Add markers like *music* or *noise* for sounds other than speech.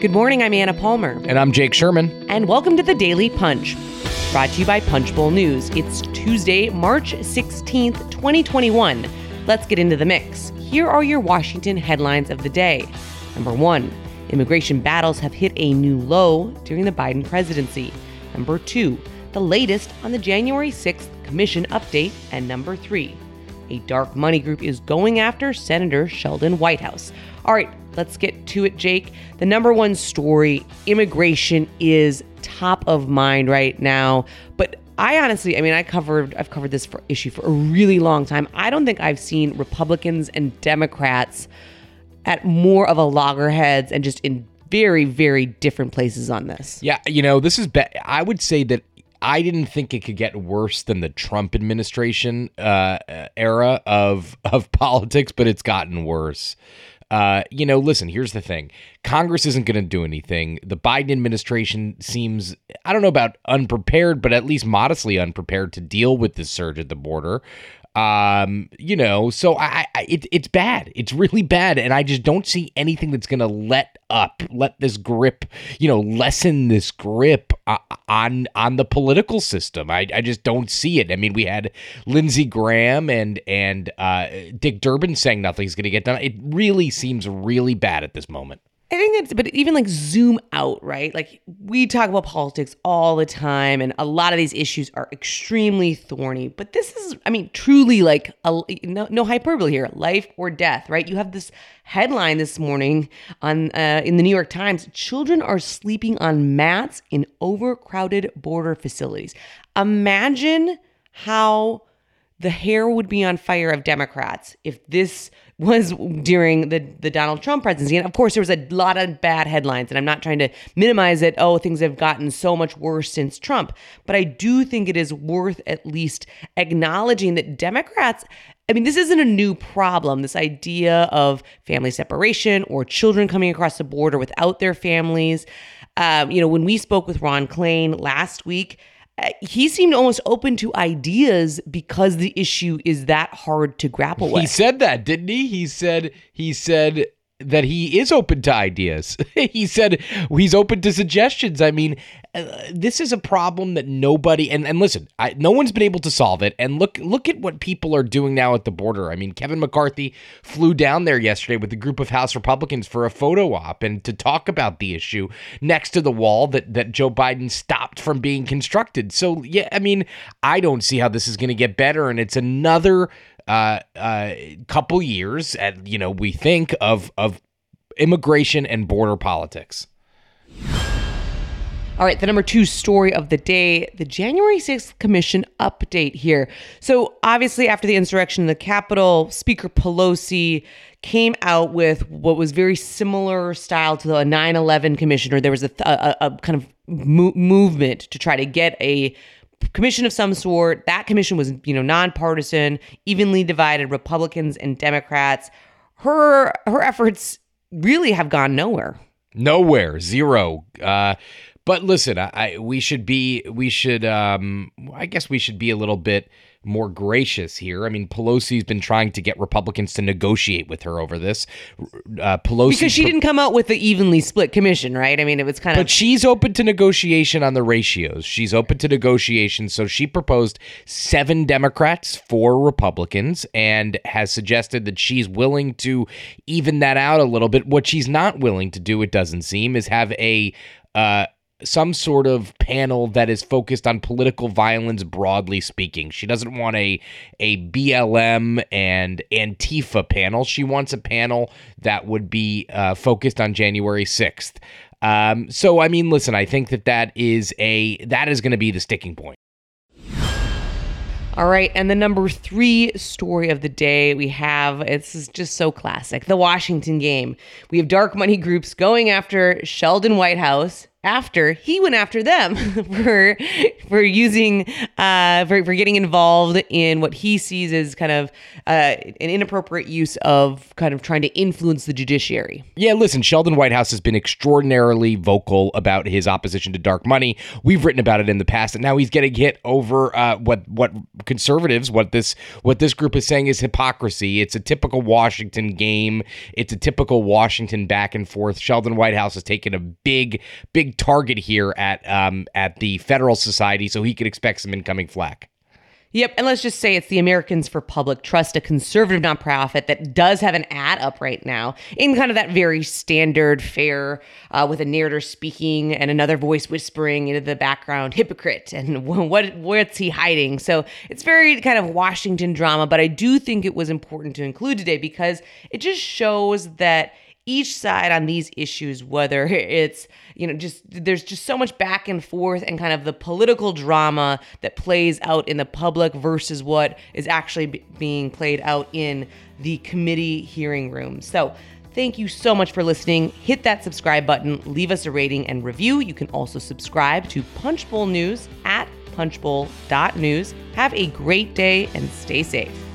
Good morning, I'm Anna Palmer. And I'm Jake Sherman. And welcome to the Daily Punch, brought to you by Punchbowl News. It's Tuesday, March 16th, 2021. Let's get into the mix. Here are your Washington headlines of the day. Number one, immigration battles have hit a new low during the Biden presidency. Number two, the latest on the January 6th commission update. And number three, a dark money group is going after Senator Sheldon Whitehouse. All right, let's get to it, Jake. The number one story immigration is top of mind right now. But I honestly, I mean, I covered, I've covered this for issue for a really long time. I don't think I've seen Republicans and Democrats at more of a loggerheads and just in very, very different places on this. Yeah, you know, this is, be- I would say that I didn't think it could get worse than the Trump administration uh, era of of *laughs* politics, but it's gotten worse. Uh, you know, listen, here's the thing Congress isn't going to do anything. The Biden administration seems, I don't know about unprepared, but at least modestly unprepared to deal with this surge at the border. Um, you know, so I, I it, it's bad. It's really bad, and I just don't see anything that's gonna let up, let this grip, you know, lessen this grip uh, on on the political system. I, I just don't see it. I mean, we had Lindsey Graham and and uh, Dick Durbin saying nothing's gonna get done. It really seems really bad at this moment. I think it's, but even like zoom out, right? Like we talk about politics all the time, and a lot of these issues are extremely thorny. But this is, I mean, truly like a, no, no hyperbole here, life or death, right? You have this headline this morning on uh, in the New York Times: children are sleeping on mats in overcrowded border facilities. Imagine how the hair would be on fire of Democrats if this was during the, the Donald Trump presidency. And of course, there was a lot of bad headlines, and I'm not trying to minimize it. Oh, things have gotten so much worse since Trump. But I do think it is worth at least acknowledging that Democrats. I mean, this isn't a new problem. This idea of family separation or children coming across the border without their families. Um, you know, when we spoke with Ron Klain last week, he seemed almost open to ideas because the issue is that hard to grapple with. He said that, didn't he? He said he said that he is open to ideas. *laughs* he said he's open to suggestions. I mean, uh, this is a problem that nobody and, and listen, I, no one's been able to solve it. And look look at what people are doing now at the border. I mean, Kevin McCarthy flew down there yesterday with a group of House Republicans for a photo op and to talk about the issue next to the wall that that Joe Biden stopped from being constructed. So yeah, I mean, I don't see how this is going to get better, and it's another uh, uh, couple years, at, you know, we think of of immigration and border politics. All right, the number two story of the day the January 6th Commission update here. So, obviously, after the insurrection in the Capitol, Speaker Pelosi came out with what was very similar style to the 9 11 commission, or there was a, a, a kind of mo- movement to try to get a commission of some sort. That commission was, you know, nonpartisan, evenly divided, Republicans and Democrats. Her her efforts really have gone nowhere. Nowhere, zero. Uh, but listen, I, I, we should be we should um, I guess we should be a little bit more gracious here. I mean, Pelosi's been trying to get Republicans to negotiate with her over this. Uh, Pelosi because she didn't come out with the evenly split commission, right? I mean, it was kind of. But she's open to negotiation on the ratios. She's open to negotiation, so she proposed seven Democrats, four Republicans, and has suggested that she's willing to even that out a little bit. What she's not willing to do, it doesn't seem, is have a. Uh, some sort of panel that is focused on political violence broadly speaking. She doesn't want a a BLM and Antifa panel. She wants a panel that would be uh, focused on January 6th. Um, so I mean, listen, I think that that is a that is going to be the sticking point. All right, and the number three story of the day we have this is just so classic the Washington game. We have dark money groups going after Sheldon Whitehouse after he went after them *laughs* for for using uh, for, for getting involved in what he sees as kind of uh, an inappropriate use of kind of trying to influence the judiciary. Yeah, listen, Sheldon Whitehouse has been extraordinarily vocal about his opposition to dark money. We've written about it in the past, and now he's getting hit over uh, what what conservatives, what this what this group is saying is hypocrisy. It's a typical Washington game. It's a typical Washington back and forth. Sheldon Whitehouse has taken a big big big target here at um, at the Federalist Society, so he could expect some incoming flack. Yep, and let's just say it's the Americans for Public Trust, a conservative nonprofit that does have an ad up right now in kind of that very standard fare uh, with a narrator speaking and another voice whispering into the background, hypocrite, and *laughs* what what's he hiding? So it's very kind of Washington drama, but I do think it was important to include today because it just shows that each side on these issues, whether *laughs* it's, you know, just there's just so much back and forth and kind of the political drama that plays out in the public versus what is actually b- being played out in the committee hearing room. So, Thank you so much for listening. Hit that subscribe button, leave us a rating and review. You can also subscribe to Punchbowl News at punchbowl.news. Have a great day and stay safe.